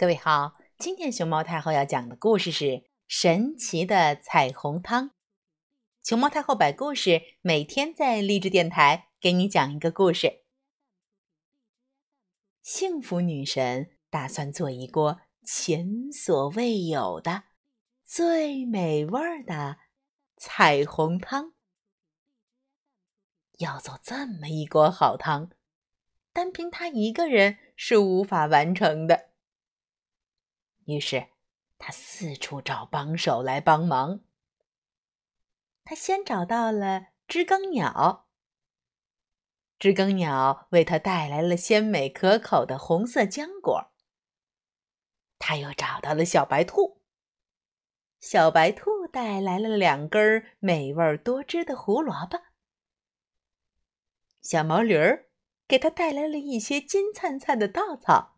各位好，今天熊猫太后要讲的故事是《神奇的彩虹汤》。熊猫太后摆故事，每天在励志电台给你讲一个故事。幸福女神打算做一锅前所未有的、最美味的彩虹汤。要做这么一锅好汤，单凭她一个人是无法完成的。于是，他四处找帮手来帮忙。他先找到了知更鸟，知更鸟为他带来了鲜美可口的红色浆果。他又找到了小白兔，小白兔带来了两根美味多汁的胡萝卜。小毛驴儿给他带来了一些金灿灿的稻草。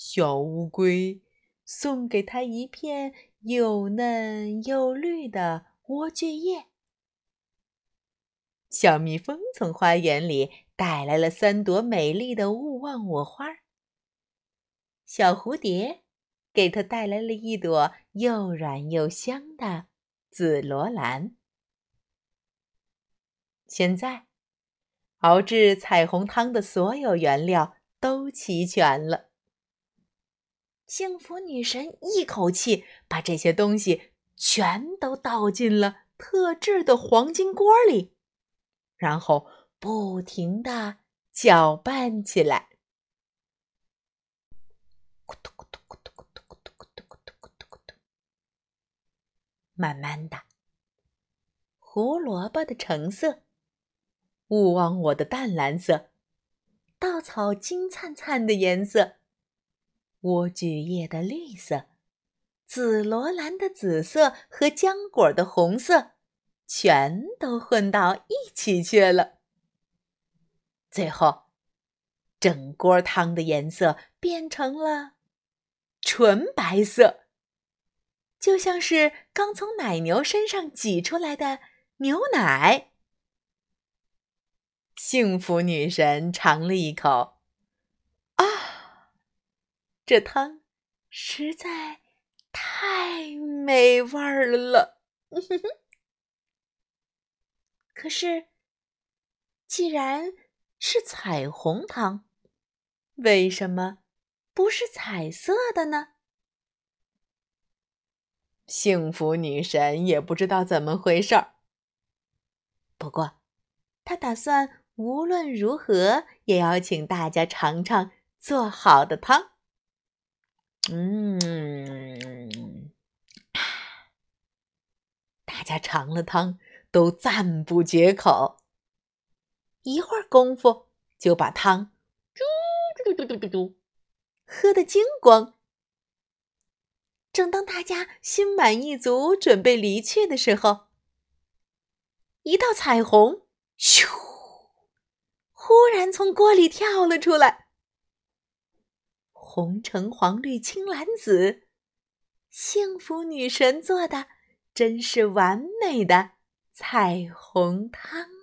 小乌龟送给他一片又嫩又绿的莴苣叶。小蜜蜂从花园里带来了三朵美丽的勿忘我花。小蝴蝶给他带来了一朵又软又香的紫罗兰。现在，熬制彩虹汤的所有原料都齐全了。幸福女神一口气把这些东西全都倒进了特制的黄金锅里，然后不停的搅拌起来。咕嘟咕嘟咕嘟咕嘟咕嘟咕嘟咕嘟咕嘟咕嘟。慢慢的，胡萝卜的橙色，勿忘我的淡蓝色，稻草金灿灿的颜色。莴苣叶的绿色，紫罗兰的紫色和浆果的红色，全都混到一起去了。最后，整锅汤的颜色变成了纯白色，就像是刚从奶牛身上挤出来的牛奶。幸福女神尝了一口。这汤实在太美味儿了，可是，既然是彩虹汤，为什么不是彩色的呢？幸福女神也不知道怎么回事儿。不过，她打算无论如何也要请大家尝尝做好的汤。嗯，大家尝了汤都赞不绝口。一会儿功夫就把汤嘟嘟嘟嘟嘟嘟喝得精光。正当大家心满意足准备离去的时候，一道彩虹咻，忽然从锅里跳了出来。红橙黄绿青蓝紫，幸福女神做的真是完美的彩虹汤。